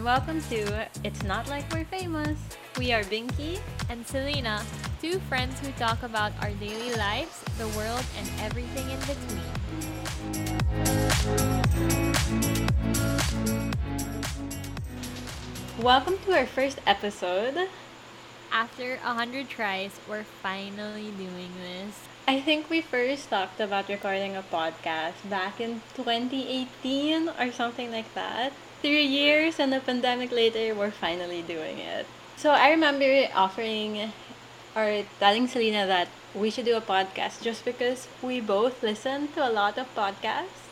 and welcome to It's Not Like We're Famous. We are Binky and Selena, two friends who talk about our daily lives, the world, and everything in between. Welcome to our first episode. After a hundred tries, we're finally doing this. I think we first talked about recording a podcast back in 2018 or something like that. Three years and a pandemic later, we're finally doing it. So I remember offering or telling Selena that we should do a podcast just because we both listen to a lot of podcasts.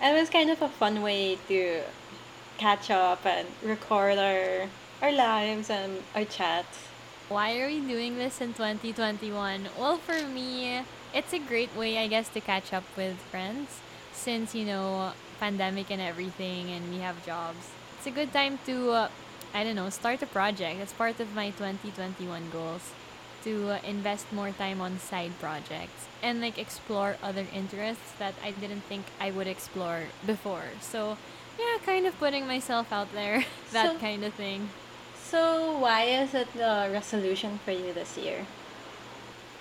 And it was kind of a fun way to catch up and record our, our lives and our chats. Why are we doing this in 2021? Well, for me, it's a great way, I guess, to catch up with friends since, you know, pandemic and everything and we have jobs. It's a good time to, uh, I don't know, start a project. It's part of my 2021 goals to uh, invest more time on side projects and like explore other interests that I didn't think I would explore before. So, yeah, kind of putting myself out there, that so, kind of thing. So, why is it the resolution for you this year?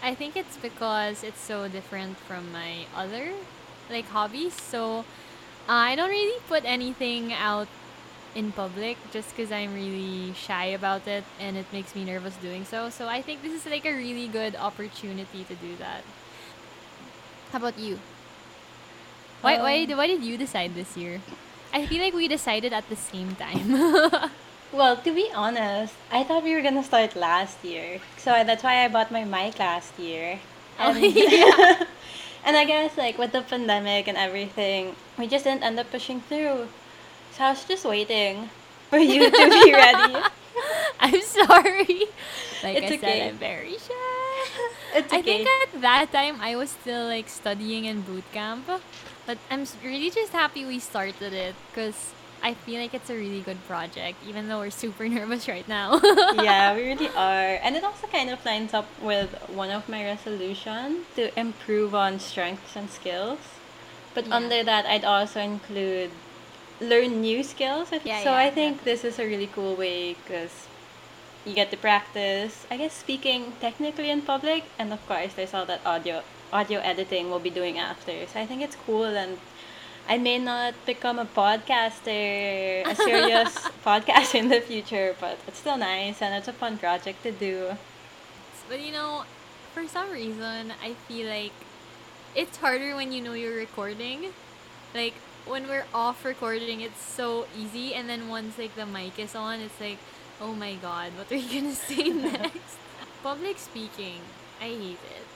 I think it's because it's so different from my other like hobbies. So, I don't really put anything out in public just because I'm really shy about it and it makes me nervous doing so. So, I think this is like a really good opportunity to do that. How about you? Why, um, why, why did you decide this year? I feel like we decided at the same time. Well, to be honest, I thought we were gonna start last year, so that's why I bought my mic last year. Oh, yeah. and I guess like with the pandemic and everything, we just didn't end up pushing through. So I was just waiting for you to be ready. I'm sorry. Like it's I okay. said, I'm very shy. It's okay. I think at that time I was still like studying in boot camp, but I'm really just happy we started it because I feel like it's a really good project, even though we're super nervous right now. yeah, we really are. And it also kind of lines up with one of my resolutions to improve on strengths and skills. But yeah. under that, I'd also include learn new skills. Yeah, so yeah, I think this is a really cool way because you get to practice, I guess, speaking technically in public. And of course, there's all that audio audio editing we'll be doing after. So I think it's cool and I may not become a podcaster, a serious podcast in the future, but it's still nice and it's a fun project to do. But you know, for some reason, I feel like it's harder when you know you're recording. Like when we're off recording, it's so easy, and then once like the mic is on, it's like, oh my god, what are you gonna say next? Public speaking, I hate it.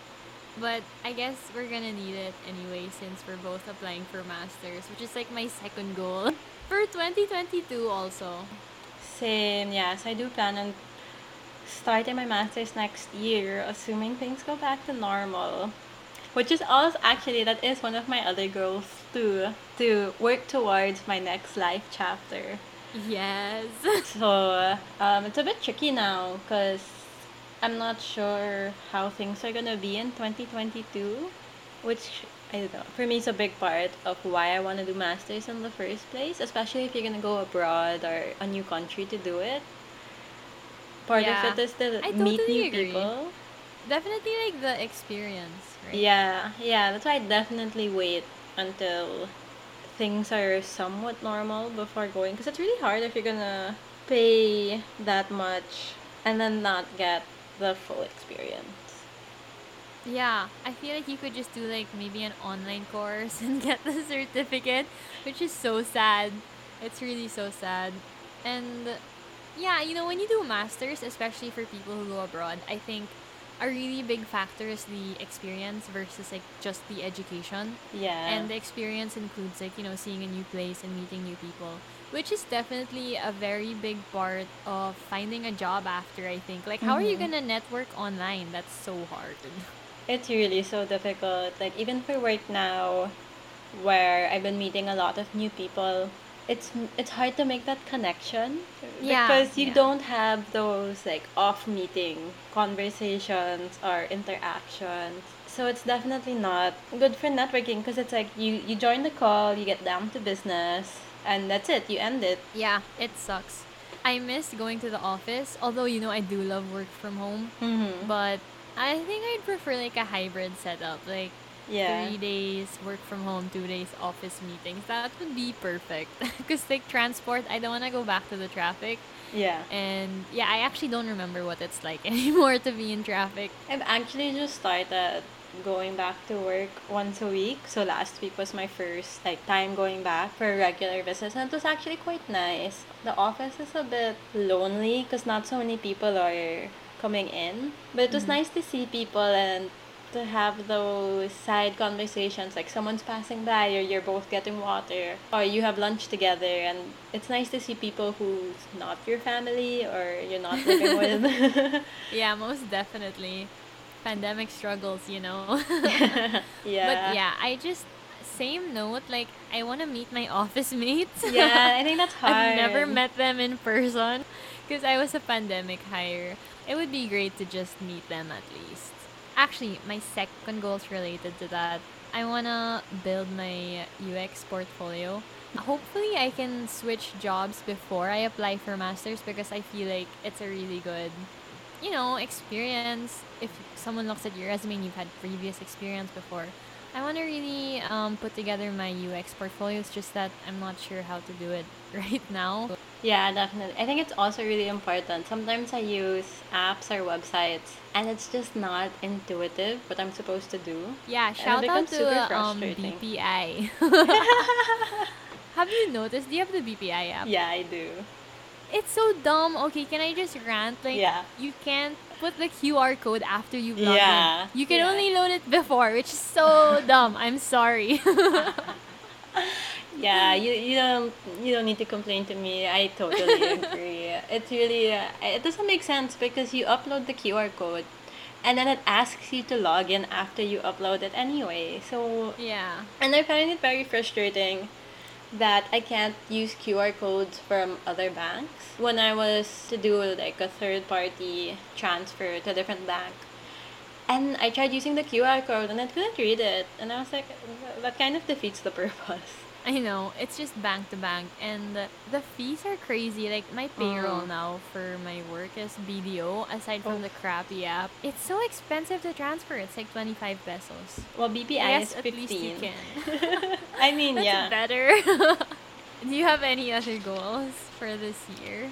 But I guess we're gonna need it anyway since we're both applying for masters, which is like my second goal for 2022 also. Same, yes. I do plan on starting my masters next year, assuming things go back to normal. Which is also actually that is one of my other goals too, to work towards my next life chapter. Yes. so um, it's a bit tricky now because I'm not sure how things are gonna be in 2022, which I don't know. For me, it's a big part of why I want to do masters in the first place, especially if you're gonna go abroad or a new country to do it. Part yeah. of it is to I meet totally new agree. people. Definitely like the experience, right? Yeah, yeah. That's why I definitely wait until things are somewhat normal before going, because it's really hard if you're gonna pay that much and then not get the full experience. Yeah, I feel like you could just do like maybe an online course and get the certificate, which is so sad. It's really so sad. And yeah, you know, when you do masters, especially for people who go abroad, I think a really big factor is the experience versus like just the education. Yeah. And the experience includes like, you know, seeing a new place and meeting new people which is definitely a very big part of finding a job after i think like how mm-hmm. are you mm-hmm. gonna network online that's so hard it's really so difficult like even for work now where i've been meeting a lot of new people it's it's hard to make that connection yeah, because you yeah. don't have those like off meeting conversations or interactions so it's definitely not good for networking because it's like you you join the call you get down to business and that's it. You end it. Yeah, it sucks. I miss going to the office, although you know I do love work from home. Mm-hmm. But I think I'd prefer like a hybrid setup, like Yeah. three days work from home, two days office meetings. That would be perfect. Because like transport, I don't want to go back to the traffic. Yeah. And yeah, I actually don't remember what it's like anymore to be in traffic. I've actually just started going back to work once a week. So last week was my first like time going back for regular visits, and it was actually quite nice. The office is a bit lonely because not so many people are coming in, but it was Mhm. nice to see people and to have those side conversations like someone's passing by or you're both getting water or you have lunch together and it's nice to see people who's not your family or you're not living with Yeah, most definitely. Pandemic struggles, you know. yeah. But yeah, I just same note, like I want to meet my office mates. Yeah, I think that's hard. I've never met them in person because I was a pandemic hire. It would be great to just meet them at least. Actually, my second goal is related to that. I want to build my UX portfolio. Hopefully, I can switch jobs before I apply for masters because I feel like it's a really good, you know, experience. If someone looks at your resume and you've had previous experience before, I want to really um, put together my UX portfolio. It's just that I'm not sure how to do it right now. Yeah, definitely. I think it's also really important. Sometimes I use apps or websites and it's just not intuitive what I'm supposed to do. Yeah, shout out to um. BPI. have you noticed? Do you have the BPI app? Yeah, I do. It's so dumb. Okay, can I just rant? Like, Yeah. you can't put the QR code after you log Yeah, in. You can yeah. only load it before, which is so dumb. I'm sorry. Yeah, you, you don't you don't need to complain to me. I totally agree. It's really uh, it doesn't make sense because you upload the QR code and then it asks you to log in after you upload it anyway. So yeah. And I find it very frustrating that I can't use QR codes from other banks. When I was to do like a third party transfer to a different bank, and I tried using the QR code and I couldn't read it, and I was like, that kind of defeats the purpose. I know. It's just bank to bank. And the- fees are crazy. Like, my payroll Mm. now for my work is BDO, aside from Oh. the crappy app. It's so expensive to transfer. It's like 25 pesos. Well, BPI Yes, is at least you can. I mean, That's yeah. better. Do you have any other goals for this year?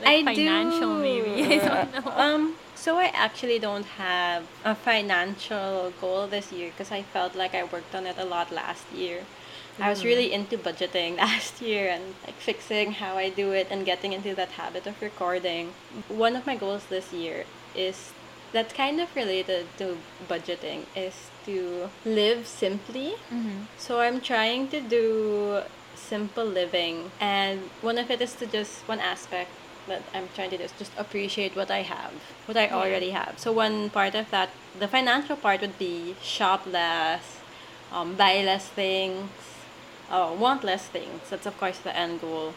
Like I financial, do. maybe. I don't know. Um, so I actually don't have a financial goal this year because I felt like I worked on it a lot last year. I was really into budgeting last year and like fixing how I do it and getting into that habit of recording. One of my goals this year is that's kind of related to budgeting is to live simply Mhm. so I'm trying to do simple living, and one of it is to just one aspect that I'm trying to do is just appreciate what I have, what I Yeah. already have. So one part of that, the financial part would be shop less, um, buy less things, uh, want less things. That's of course the end goal.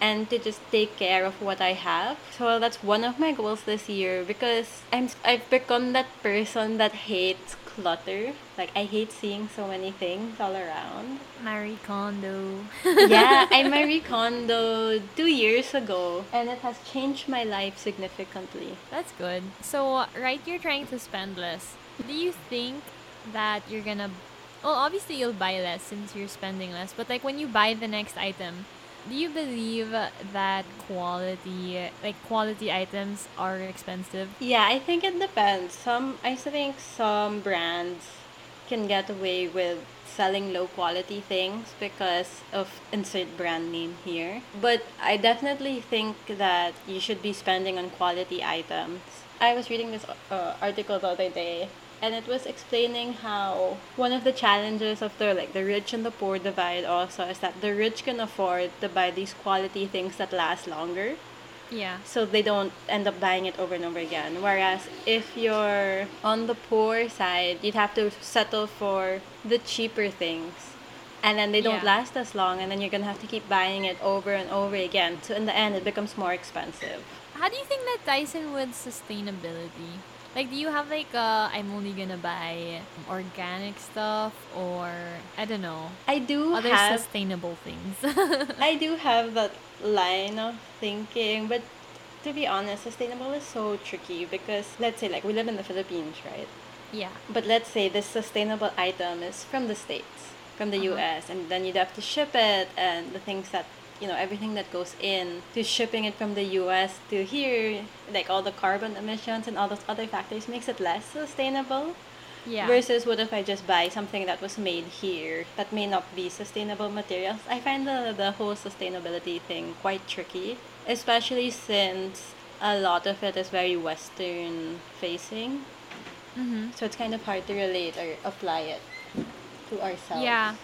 And to just take care of what I have. So that's one of my goals this year because I'm I've become that person that hates clutter. Like I hate seeing so many things all around. Marie Kondo. yeah, I Marie Kondo'd two years ago, and it has changed my life significantly. That's good. So, right, you're trying to spend less. Do you think that you're gonna. Well, obviously, you'll buy less since you're spending less, but like when you buy the next item, do you believe that quality, like quality items are expensive? Yeah, I think it depends. Some I think some brands can get away with selling low quality things because of insert brand name here. But I definitely think that you should be spending on quality items. I was reading this uh, article the other day and it was explaining how one of the challenges of the like the rich and the poor divide also is that the rich can afford to buy these quality things that last longer Yeah. so they don't end up buying it over and over again. Whereas if you're on the poor side, you'd have to settle for the cheaper things. And then they don't Yeah. last as long, and then you're gonna have to keep buying it over and over again. So in the end, it becomes more expensive. How do you think that ties in with sustainability? Like, do you have like uh, I'm only gonna buy organic stuff or I don't know I do other have sustainable things? I do have that line of thinking, but to be honest, sustainable is so tricky because let's say like we live in the Philippines, right? yeah. But let's say this sustainable item is from the States, from the Uh-huh. US, and then you'd have to ship it and the things that you know, everything that goes in to shipping it from the US to here, like all the carbon emissions and all those other factors makes it less sustainable. Yeah. Versus what if I just buy something that was made here that may not be sustainable materials? I find the, the whole sustainability thing quite tricky, especially since a lot of it is very Western facing. mm-hmm. So it's kind of hard to relate or apply it to ourselves. Yeah.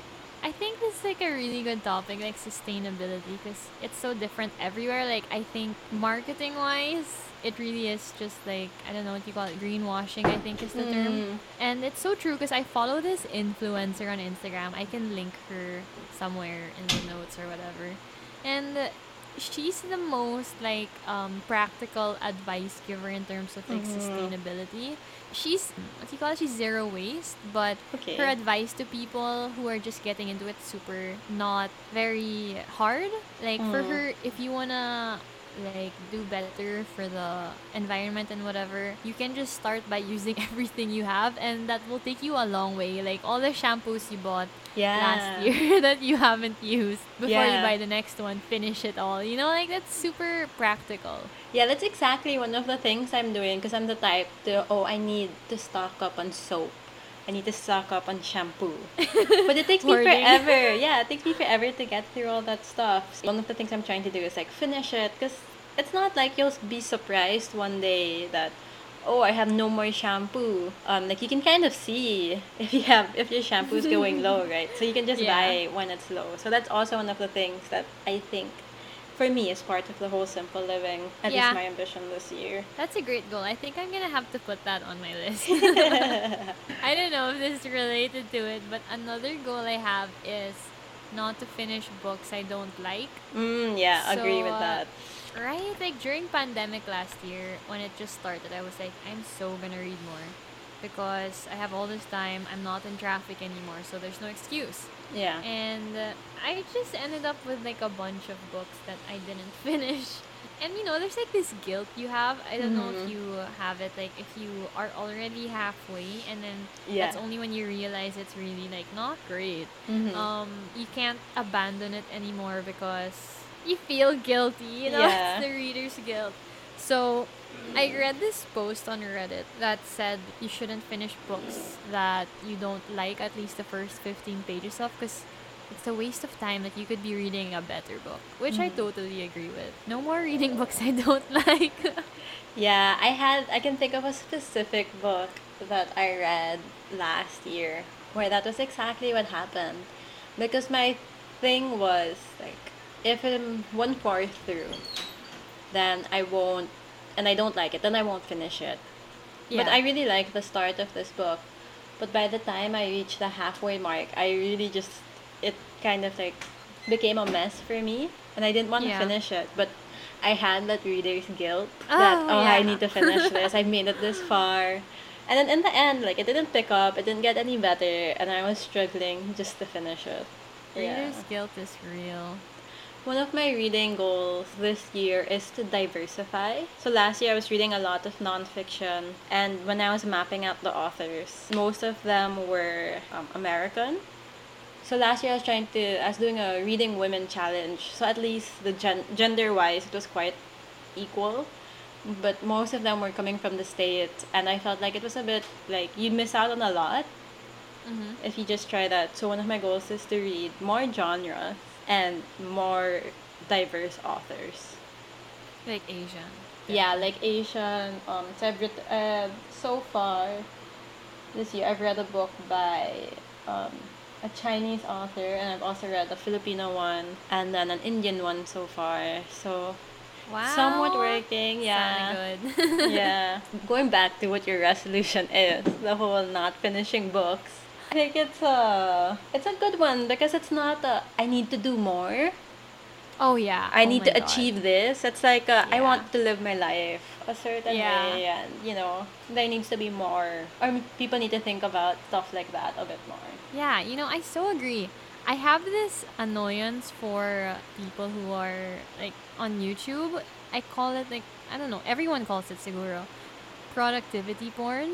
I think this is like a really good topic, like sustainability, because it's so different everywhere. Like, I think marketing wise, it really is just like, I don't know what you call it, greenwashing, I think is the term. Mm. And it's so true because I follow this influencer on Instagram. I can link her somewhere in the notes or whatever. And she's the most like um, practical advice giver in terms of like Mhm. sustainability. She's what you call it? She's zero waste, but Okay. her advice to people who are just getting into it super not very hard. Like for Mm. her, if you wanna like do better for the environment and whatever, you can just start by using everything you have, and that will take you a long way. Like all the shampoos you bought yeah. last year that you haven't used before you buy the next one, finish it all. You know, like that's super practical. Yeah, that's exactly one of the things I'm doing because I'm the type to, oh, I need to stock up on soap. I need to stock up on shampoo. but it takes me forever. Yeah, it takes me forever to get through all that stuff. One of the things I'm trying to do is like finish it because it's not like you'll be surprised one day that oh I have no more shampoo. Um, like you can kind of see if you have if your shampoo is going low, right? So you can just Yeah. buy when it's low. So that's also one of the things that I think for me is part of the whole simple living. At Yeah. least my ambition this year. That's a great goal. I think I'm gonna have to put that on my list. I don't know if this is related to it, but another goal I have is not to finish books I don't like. mm, yeah, agree with So, uh, that. Right? Like during pandemic last year, when it just started, I was like, I'm so gonna read more. Because I have all this time, I'm not in traffic anymore, so there's no excuse. Yeah. And uh, I just ended up with like a bunch of books that I didn't finish. And you know, there's like this guilt you have. I don't know if Mhm. you have it. Like if you are already halfway, and then Yeah. that's only when you realize it's really like not great. Mhm. Um, you can't abandon it anymore because you feel guilty. You know, Yeah. it's the reader's guilt. So I read this post on Reddit that said you shouldn't finish books that you don't like at least the first 15 pages of because it's a waste of time that you could be reading a better book, which I Mhm. totally agree with. No more reading books I don't like. Yeah, I had I can think of a specific book that I read last year where that was exactly what happened. Because my thing was like if I'm one fourth through, then I won't and I don't like it, then I won't finish it. But I really like the start of this book. But by the time I reached the halfway mark, I really just it kind of like became a mess for me and I didn't want Yeah. to finish it. But I had that reader's guilt oh, that Oh, oh I need to finish this. I've made it this far. And then in the end, like it didn't pick up, it didn't get any better, and I was struggling just to finish it. Reader's guilt is real. One of my reading goals this year is to diversify. So last year I was reading a lot of nonfiction, and when I was mapping out the authors, most of them were um, American. So last year I was trying to, I was doing a reading women challenge. So at least the gen- gender wise, it was quite equal. But most of them were coming from the States, and I felt like it was a bit like you miss out on a lot Mm-hmm. if you just try that. So one of my goals is to read more genres and more diverse authors. Like Asian. Yeah, like Asian. Um, so I've read, uh, so far this year I've read a book by um, a Chinese author, and I've also read a Filipino one, and then an Indian one so far. So Wow. somewhat working. Yeah. Good. yeah. Going back to what your resolution is, the whole not finishing books. I think it's a it's a good one because it's not a I need to do more. Oh yeah. I Oh need to God. achieve this. It's like uh, I want to live my life a certain Yeah. way, and you know there needs to be more, or people need to think about stuff like that a bit more. Yeah, you know, I so agree. I have this annoyance for people who are like on YouTube. I call it like I don't know. Everyone calls it siguro productivity porn,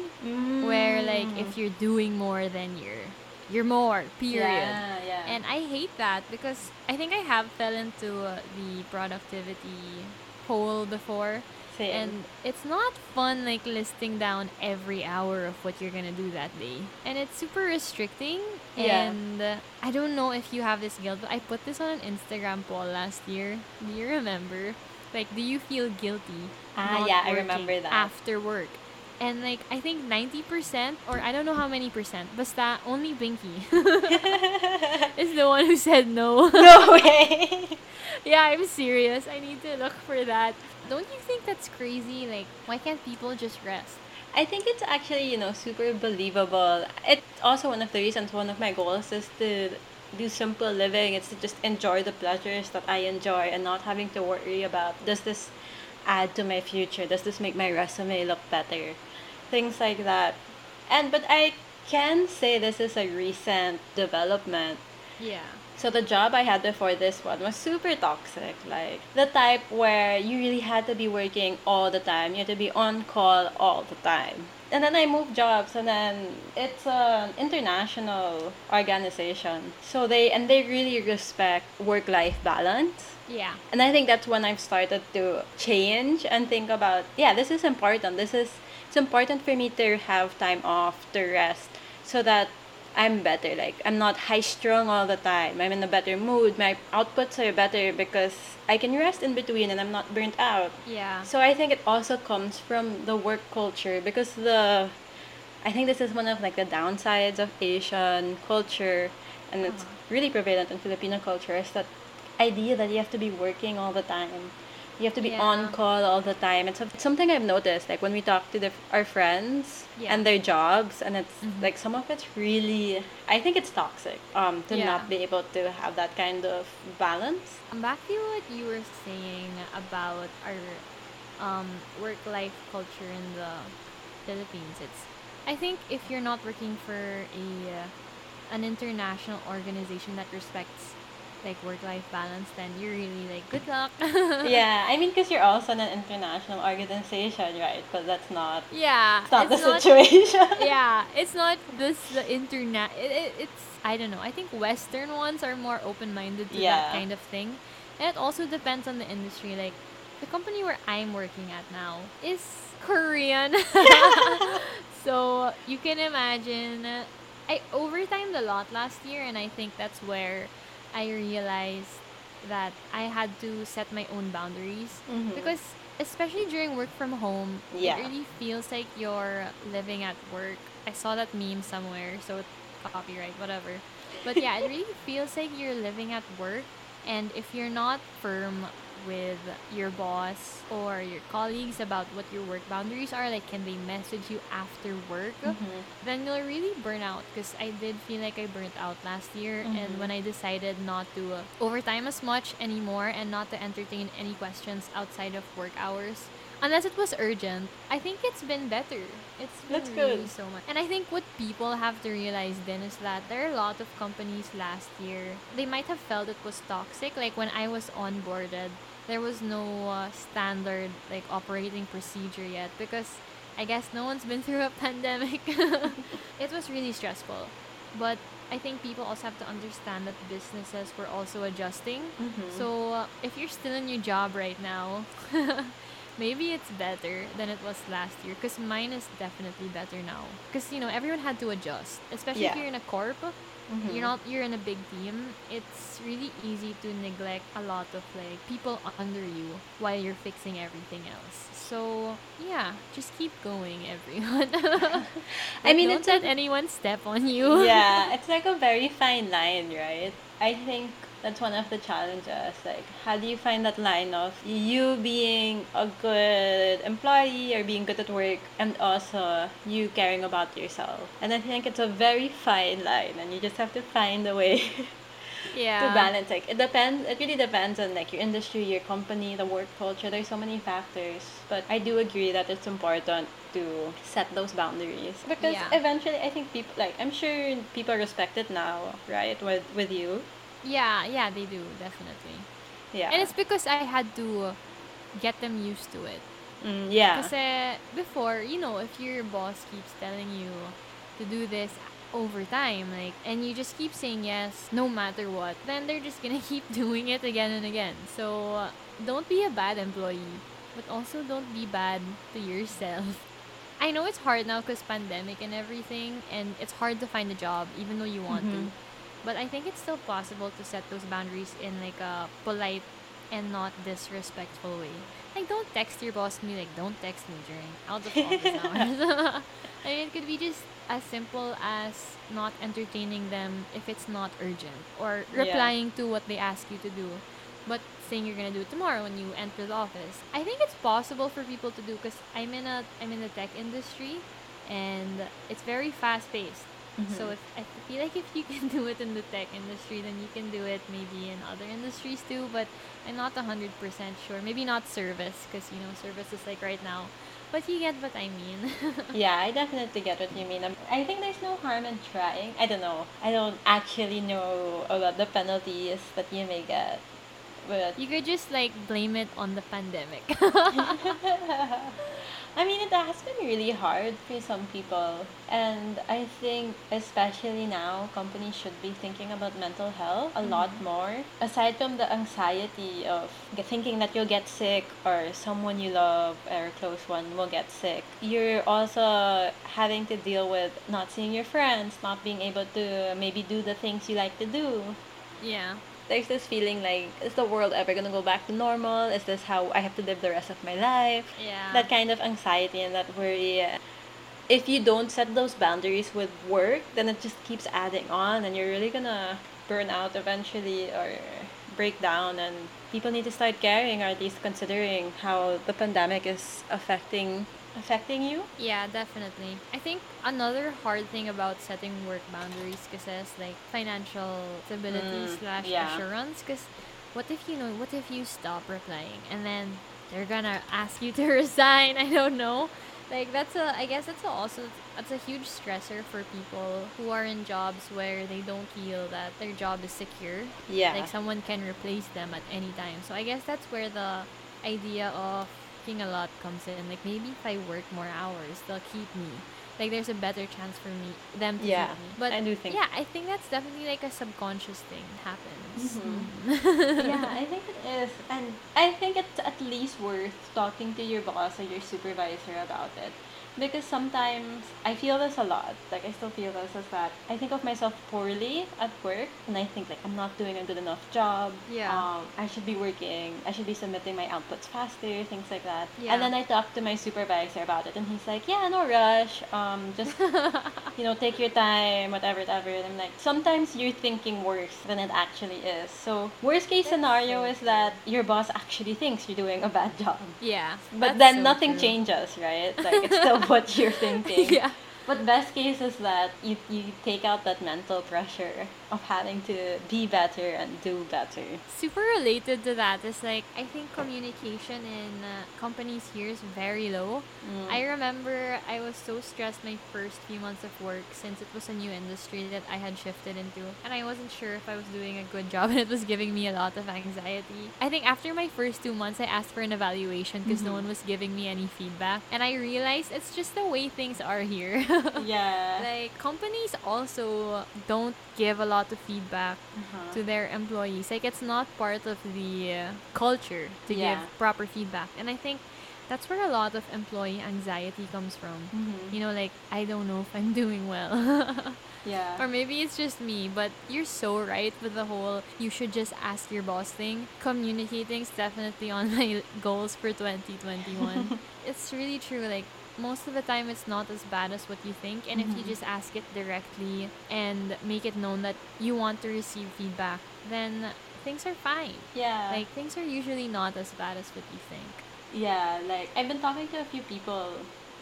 where like Mm. if you're doing more than you're you're more. Period. Yeah, yeah. And I hate that because I think I have fell into uh, the productivity hole before. Same. And it's not fun like listing down every hour of what you're gonna do that day. And it's super restricting. Yeah. And uh, I don't know if you have this guilt, but I put this on an Instagram poll last year. Do you remember? Like, do you feel guilty? Ah, yeah, I remember that. After work. And like, I think 90%, or I don't know how many percent, basta only Binky is the one who said no. no way. Yeah, I'm serious. I need to look for that. Don't you think that's crazy? Like, why can't people just rest? I think it's actually, you know, super believable. It's also one of the reasons, one of my goals is to do simple living. It's to just enjoy the pleasures that I enjoy and not having to worry about does this add to my future? Does this make my resume look better? Things like that. And but I can say this is a recent development Yeah. so the job I had before this one was super toxic. Like the type where you really had to be working all the time. You had to be on call all the time. And then I moved jobs and then it's an international organization. So they and they really respect work life balance. Yeah. And I think that's when I've started to change and think about, yeah, this is important. This is it's important for me to have time off, to rest, so that I'm better. Like I'm not high strung all the time. I'm in a better mood. My outputs are better because I can rest in between and I'm not burnt out. Yeah. So I think it also comes from the work culture because the I think this is one of like the downsides of Asian culture and it's uh-huh. really prevalent in Filipino culture is that idea that you have to be working all the time. You have to be Yeah. on call all the time. It's, a, it's something I've noticed like when we talk to the, our friends Yeah. and their jobs and it's Mhm. like some of it's really I think it's toxic um to Yeah. not be able to have that kind of balance. Back to what you were saying about our um, work-life culture in the Philippines. It's I think if you're not working for a uh, an international organization that respects like work-life balance, then you're really like good luck. yeah, I mean because you're also in an international organization, right? But that's not Yeah. it's not it's the situation. yeah, it's not this the internet. It, it, it's I don't know. I think Western ones are more open minded to Yeah. that kind of thing, and it also depends on the industry. Like the company where I'm working at now is Korean, so you can imagine. I overtimed a lot last year, and I think that's where I realized that I had to set my own boundaries Mhm. because especially during work from home Yeah. it really feels like you're living at work i saw that meme somewhere so copyright whatever but yeah it really feels like you're living at work and if you're not firm with your boss or your colleagues about what your work boundaries are like can they message you after work Mhm. then you'll really burn out because I did feel like I burnt out last year Mhm. and when I decided not to uh, overtime as much anymore and not to entertain any questions outside of work hours unless it was urgent I think it's been better it's been That's really good. so much and I think what people have to realize then is that there are a lot of companies last year they might have felt it was toxic like when I was onboarded there was no uh, standard like operating procedure yet because I guess no one's been through a pandemic. it was really stressful. But I think people also have to understand that businesses were also adjusting. Mhm. So uh, if you're still in your job right now, maybe it's better than it was last year because mine is definitely better now. Because you know everyone had to adjust, especially if you're in a corp. Mhm. You're not you're in a big team. It's really easy to neglect a lot of like people under you while you're fixing everything else. So yeah, just keep going, everyone. I mean, don't it's let a- anyone step on you. yeah, it's like a very fine line, right? I think that's one of the challenges. Like, how do you find that line of you being a good employee or being good at work and also you caring about yourself? And I think it's a very fine line, and you just have to find a way Yeah. to balance like it depends it really depends on like your industry your company the work culture there's so many factors but i do agree that it's important to set those boundaries because Yeah. eventually i think people like i'm sure people respect it now right with with you Yeah, yeah, they do, definitely. yeah And it's because I had to get them used to it. mm, yeah Kasi before, you know, if your boss keeps telling you to do this over time, like, and you just keep saying yes no matter what, then they're just gonna keep doing it again and again. So don't be a bad employee, but also don't be bad to yourself. I know it's hard now because pandemic and everything, and it's hard to find a job even though you want Mhm. to. But I think it's still possible to set those boundaries in like a polite and not disrespectful way. Like don't text your boss me like, don't text me during out of office hours. I mean, it could be just as simple as not entertaining them if it's not urgent or Yeah. replying to what they ask you to do, but saying you're gonna do it tomorrow when you enter the office. I think it's possible for people to do because I'm in a I'm in the tech industry, and it's very fast paced. So Mhm. if I feel like if you can do it in the tech industry, then you can do it maybe in other industries too. But I'm not hundred percent sure. Maybe not service, because you know service is like right now. But you get what I mean. yeah, I definitely get what you mean. Um, I think there's no harm in trying. I don't know. I don't actually know about the penalties that you may get. But you could just like blame it on the pandemic. I mean, it has been really hard for some people. And I think, especially now, companies should be thinking about mental health a lot mm-hmm. more. Aside from the anxiety of thinking that you'll get sick or someone you love or a close one will get sick, you're also having to deal with not seeing your friends, not being able to maybe do the things you like to do yeah. There's this feeling like is the world ever gonna go back to normal? Is this how i have to live the rest of my life? Yeah. that kind of anxiety and that worry. If you don't set those boundaries with work then it just keeps adding on and you're really gonna burn out eventually or break down and people need to start caring or at least considering how the pandemic is affecting affecting you Yeah, definitely. I think another hard thing about setting work boundaries because is like financial stability Mm, slash yeah. assurance. Because what if you know? What if you stop replying and then they're gonna ask you to resign? I don't know. Like that's a. I guess that's a also that's a huge stressor for people who are in jobs where they don't feel that their job is secure yeah like someone can replace them at any time so i guess that's where the idea of working a lot comes in like maybe if i work more hours they'll keep me like there's a better chance for me them to Yeah, keep me but I do think- yeah i think that's definitely like a subconscious thing happens Mhm. Mm. yeah, I think it is. And I think it's at least worth talking to your boss or your supervisor about it. Because sometimes I feel this a lot. Like I still feel this is that I think of myself poorly at work and I think like I'm not doing a good enough job. Yeah. Um, I should be working. I should be submitting my outputs faster, things like that. Yeah. And then I talked to my supervisor about it and he's like, Yeah, no rush. Um just you know, take your time, whatever, whatever. And I'm like, sometimes you're thinking worse than it actually is. So, worst case That's scenario so is that your boss actually thinks you're doing a bad job. yeah But then so nothing true. changes, right? Like, it's still what you're thinking. yeah But best case is that you, you take out that mental pressure of having to be better and do better. super related to that is like I think communication in uh, companies here is very low. Mm. I remember I was so stressed my first few months of work since it was a new industry that I had shifted into and I wasn't sure if I was doing a good job and it was giving me a lot of anxiety. I think after my first 2 months I asked for an evaluation because no Mhm. one was giving me any feedback and I realized it's just the way things are here. yeah. like companies also don't give a lot of feedback Uh-huh. to their employees. Like it's not part of the uh, culture to Yeah. give proper feedback. And I think that's where a lot of employee anxiety comes from. Mhm. You know, like I don't know if I'm doing well. yeah. or maybe it's just me, but you're so right with the whole you should just ask your boss thing. Communicating is definitely on my goals for 2021. it's really true. Like most of the time, it's not as bad as what you think. And if you Mhm. just ask it directly and make it known that you want to receive feedback, then things are fine. yeah. Like things are usually not as bad as what you think. Yeah, like I've been talking to a few people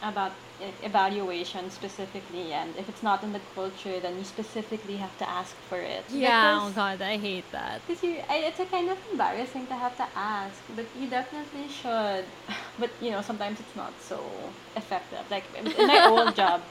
about evaluation specifically, and if it's not in the culture, then you specifically have to ask for it. Yeah, oh god, I hate that. Because you, it's a kind of embarrassing to have to ask, but you definitely should. But you know, sometimes it's not so effective. Like in in my old job,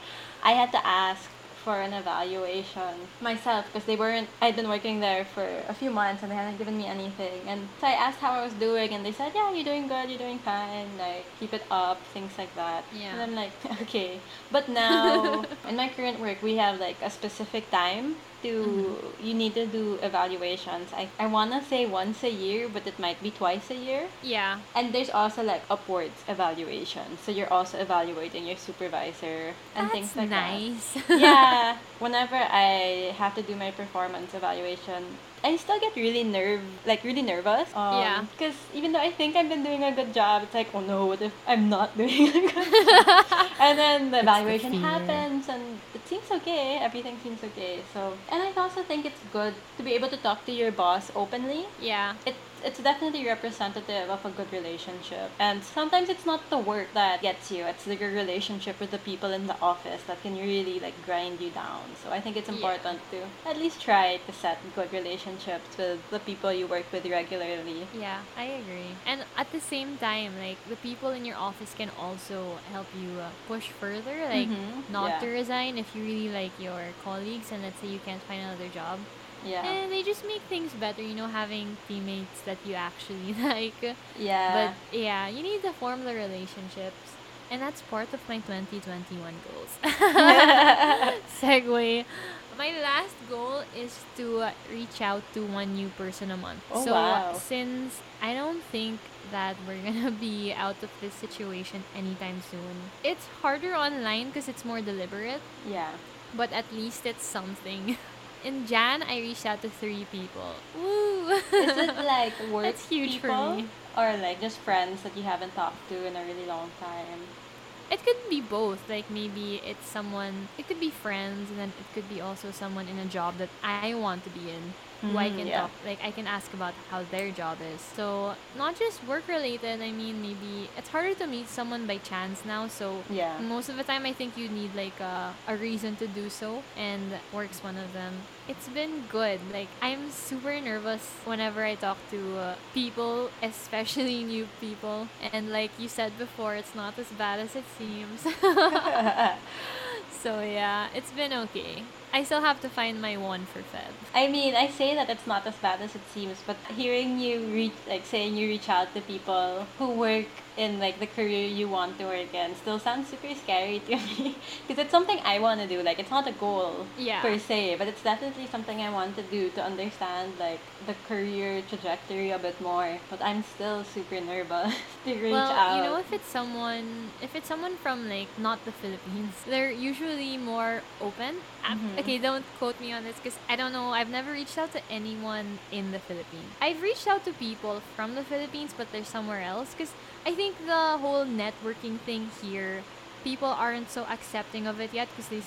I had to ask for an evaluation myself because they weren't. I'd been working there for a few months and they hadn't given me anything. And so I asked how I was doing, and they said, "Yeah, you're doing good. You're doing fine. Like keep it up, things like that." Yeah. And I'm like, okay. But now in my current work, we have like a specific time you need to do evaluations. I, I want to say once a year, but it might be twice a year. Yeah. And there's also like upwards evaluation. So you're also evaluating your supervisor and That's things like nice. that. Yeah. Whenever I have to do my performance evaluation, I still get really nerve like really nervous. Um, Yeah. Because even though I think I've been doing a good job, it's like, oh no, what if I'm not doing a good job? and then the evaluation fear. happens and it seems okay. Everything seems okay. So and I also think it's good to be able to talk to your boss openly yeah. it, it's definitely representative of a good relationship. And sometimes it's not the work that gets you, it's the relationship with the people in the office that can really like grind you down. So I think it's Yeah. important to at least try to set good relationships with the people you work with regularly. Yeah, I agree. And at the same time, like the people in your office can also help you uh, push further, like Mhm, not yeah. to resign if you really like your colleagues and let's say you can't find another job. Yeah. And they just make things better, you know, having teammates that you actually like. yeah. But yeah, you need to form the relationships. And that's part of my 2021 goals. Segue. My last goal is to reach out to one new person a month. Oh, so wow. since I don't think that we're gonna be out of this situation anytime soon, it's harder online because it's more deliberate. yeah. But at least it's something. In Jan, I reached out to three people. Woo! Is it like work That's huge for people me. or like just friends that you haven't talked to in a really long time? It could be both. Like maybe it's someone. It could be friends, and then it could be also someone in a job that I want to be in, who I can yeah. talk. Like I can ask about how their job is. So not just work related. I mean, maybe it's harder to meet someone by chance now. So Yeah. most of the time, I think you need like a, a reason to do so, and work's one of them. It's been good. Like I'm super nervous whenever I talk to uh, people, especially new people. And like you said before, it's not as bad as it seems. so yeah, it's been okay. I still have to find my one for Feb. I mean, I say that it's not as bad as it seems, but hearing you reach, like saying you reach out to people who work in like the career you want to work in still sounds super scary to me because it's something I want to do. Like it's not a goal Yeah. per se, but it's definitely something I want to do to understand like the career trajectory a bit more. But I'm still super nervous to reach well, out. you know, if it's someone, if it's someone from like not the Philippines, they're usually more open. Mhm. Okay, don't quote me on this because I don't know. I've never reached out to anyone in the Philippines. I've reached out to people from the Philippines, but they're somewhere else because I think the whole networking thing here, people aren't so accepting of it yet because they.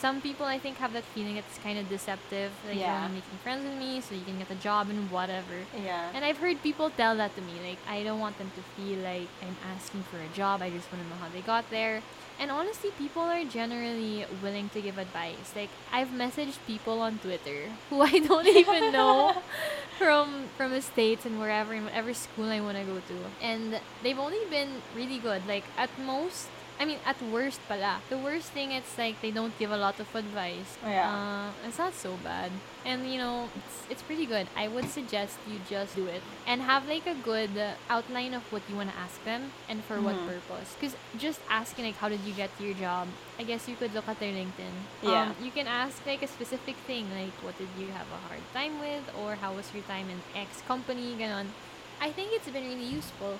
Some people I think have that feeling it's kind of deceptive, like you're Yeah. only making friends with me so you can get a job and whatever. yeah. And I've heard people tell that to me. Like, I don't want them to feel like I'm asking for a job. I just want to know how they got there. And honestly, people are generally willing to give advice. Like, I've messaged people on Twitter who I don't even know from from the states and wherever in whatever school I want to go to. And they've only been really good. Like, at most, I mean, at worst pala. The worst thing it's like they don't give a lot of advice. Yeah. Uh, it's not so bad. And you know, it's, it's pretty good. I would suggest you just do it and have like a good outline of what you want to ask them and for what Mhm. purpose. Because just asking like, how did you get to your job? I guess you could look at their LinkedIn. Yeah. Um, you can ask like a specific thing, like what did you have a hard time with, or how was your time in X company, ganon. I think it's been really useful,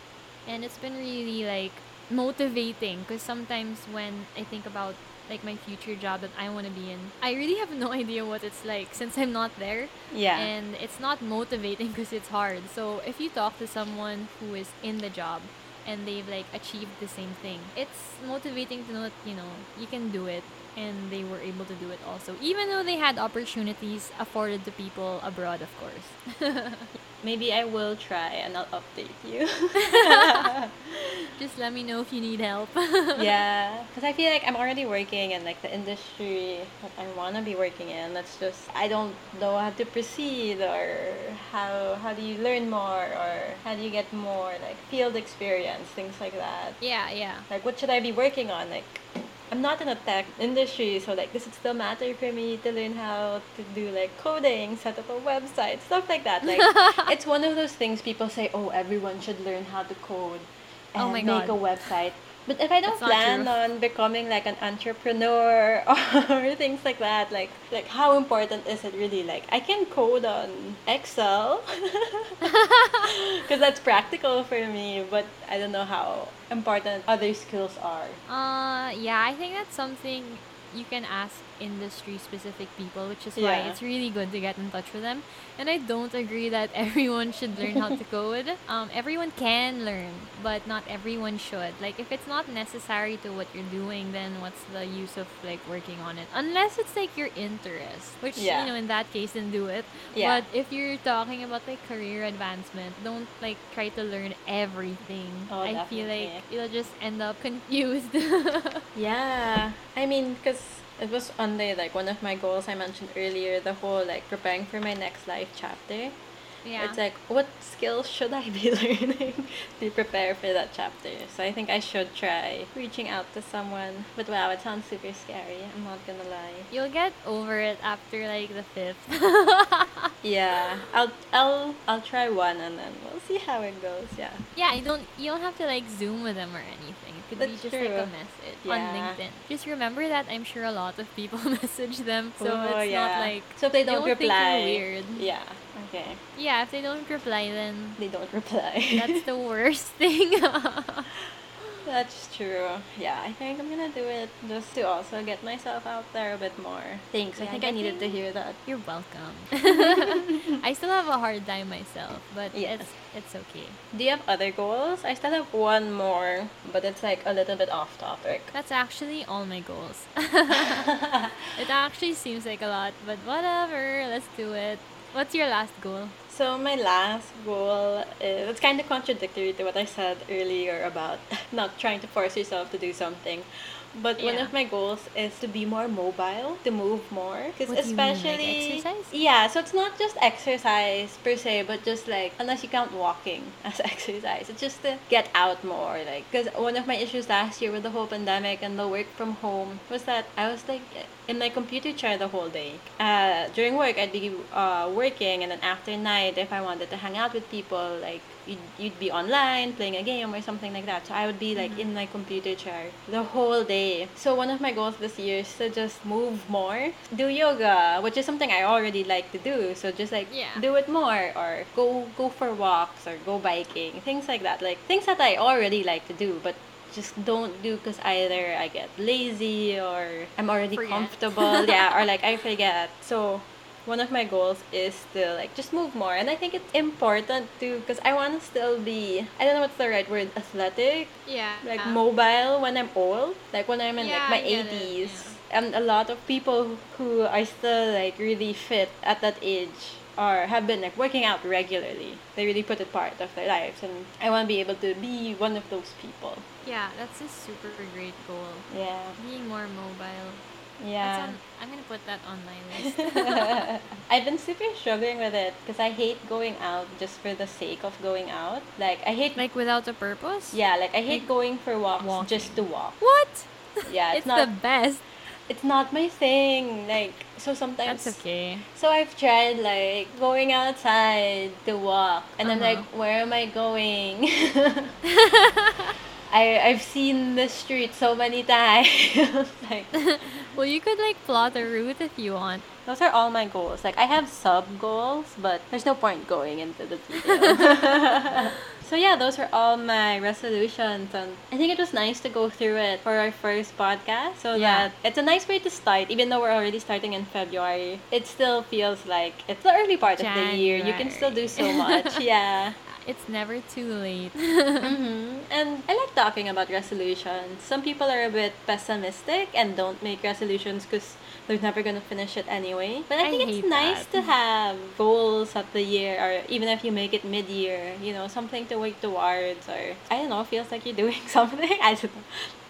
and it's been really like motivating because sometimes when I think about like my future job that I want to be in, I really have no idea what it's like since I'm not there. yeah. And it's not motivating because it's hard. So if you talk to someone who is in the job and they've like achieved the same thing, it's motivating to know that, you know, you can do it and they were able to do it also. Even though they had opportunities afforded to people abroad, of course. maybe I will try and I'll update you. Just let me know if you need help. yeah, because I feel like I'm already working in like the industry that I want to be working in. That's just I don't know how to proceed or how how do you learn more or how do you get more like field experience, things like that. Yeah, yeah. Like what should I be working on? Like I'm not in a tech industry, so like this would still matter for me to learn how to do like coding, set up a website, stuff like that. Like it's one of those things people say, oh, everyone should learn how to code oh and Oh make God. a website. But if I don't That's plan on becoming like an entrepreneur or things like that, like like how important is it really? Like I can code on Excel because that's practical for me, but I don't know how important other skills are. Uh, yeah, I think that's something you can ask industry specific people, which is why it's really good to get in touch with them. And I don't agree that everyone should learn how to code. Um, everyone can learn, but not everyone should. Like, if it's not necessary to what you're doing, then what's the use of like working on it? Unless it's like your interest, which Yeah. you know, in that case, then do it. Yeah. But if you're talking about like career advancement, don't like try to learn everything. Oh, I feel like you'll just end up confused. Yeah, I mean, because it was under like one of my goals I mentioned earlier, the whole like preparing for my next life chapter. Yeah. It's like, what skills should I be learning to prepare for that chapter? So I think I should try reaching out to someone. But wow, it sounds super scary. I'm not gonna lie. You'll get over it after like the fifth. Yeah, I'll I'll I'll try one and then we'll see how it goes. Yeah. yeah, you don't you don't have to like zoom with them or anything. It could be That's just like a message Yeah. on LinkedIn. Just remember that I'm sure a lot of people message them, so Oh, it's yeah. not like So if they don't, they won't think you're weird. Yeah. Okay. yeah. If they don't reply, then They don't reply. that's the worst thing. That's true. Yeah, I think I'm gonna do it just to also get myself out there a bit more. Thanks. I think I needed to hear that. You're welcome. I still have a hard time myself, but Yes. it's it's okay. Do you have other goals? I still have one more, but it's like a little bit off topic. That's actually all my goals. it actually seems like a lot, but whatever. Let's do it. What's your last goal? So my last goal eh, is it's kind of contradictory to what I said earlier about not trying to force yourself to do something. But one of my goals is to be more mobile, to move more, because you mean, like especially exercise? yeah. So it's not just exercise per se, but just like unless you count walking as exercise, it's just to get out more. Like because one of my issues last year with the whole pandemic and the work from home was that I was like in my computer chair the whole day. Uh, during work, I'd be uh, working, and then after night, if I wanted to hang out with people, like you'd, you'd be online playing a game or something like that. So I would be like in mm-hmm. my computer chair the whole day. So one of my goals this year is to just move more, do yoga, which is something I already like to do. So just like Yeah. do it more, or go go for walks, or go biking, things like that. Like things that I already like to do, but just don't do because either I get lazy or I'm already Forget. comfortable, yeah, or like I forget. So one of my goals is to like just move more, and I think it's important too because I want to still be I don't know what's the right word athletic, Yeah. like uh, mobile when I'm old, like when I'm in Yeah, like my I get it, eighties. yeah. And a lot of people who are still like really fit at that age or have been like working out regularly. They really put it part of their lives, and I want to be able to be one of those people. Yeah, that's a super great goal. Yeah, Being more mobile. Yeah. on, I'm gonna put that on my list. I've been super struggling with it because I hate going out just for the sake of going out. Like I hate like without a purpose? yeah, like I hate like going for walks walking. just to walk. What? Yeah, it's, it's not the best. it's not my thing. Like so sometimes That's okay. So I've tried like going outside to walk and I'm Uh-huh. like, where am I going? I I've seen the street so many times. like well, you could like plot a route if you want. those are all my goals. Like I have sub goals, but there's no point going into the detail. so yeah, those are all my resolutions, and I think it was nice to go through it for our first podcast. So Yeah. that it's a nice way to start, even though we're already starting in February. It still feels like it's the early part of the year. You can still do so much. Yeah. It's never too late. hmm And I like talking about resolutions. Some people are a bit pessimistic and don't make resolutions because they're never gonna finish it anyway. But I, I think it's nice that. to have goals at the year, or even if you make it mid-year, you know, something to work towards, or I don't know, feels like you're doing something. I don't know.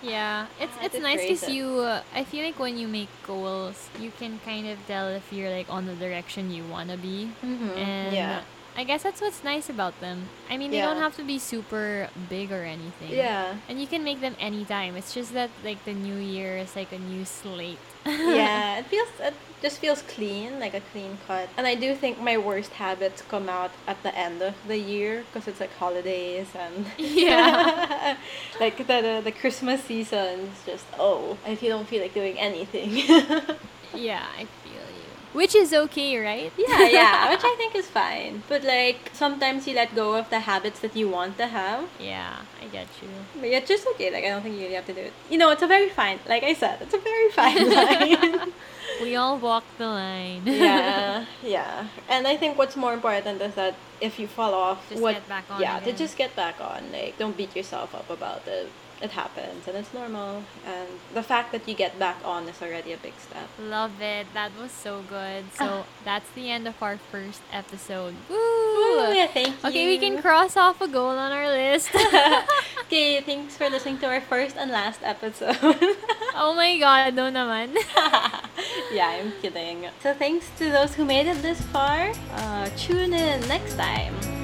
Yeah, it's Ah, it's to nice because you. Uh, I feel like when you make goals, you can kind of tell if you're like on the direction you wanna be, Mm-hmm. and yeah. I guess that's what's nice about them. I mean, they don't have to be super big or anything. Yeah. And you can make them anytime. It's just that like the new year is like a new slate. yeah, it feels it just feels clean, like a clean cut. And I do think my worst habits come out at the end of the year because it's like holidays and Yeah. like the, the the Christmas season is just oh, if you don't feel like doing anything. yeah, I feel you. Which is okay, right? yeah, yeah, which I think is fine. But like sometimes you let go of the habits that you want to have. yeah, I get you. But yeah, it's just okay. Like I don't think you really have to do it. You know, it's a very fine. Like I said, it's a very fine line. We all walk the line. yeah, yeah. And I think what's more important is that if you fall off, Just what, get back on Yeah, to just get back on. Like, don't beat yourself up about it. It happens, and it's normal. And the fact that you get back on is already a big step. Love it. That was so good. Ah. So that's the end of our first episode. Woo! Woo, yeah, thank you. Okay, we can cross off a goal on our list. okay, thanks for listening to our first and last episode. oh my god, no naman. yeah, I'm kidding. So thanks to those who made it this far. Uh, tune in next time.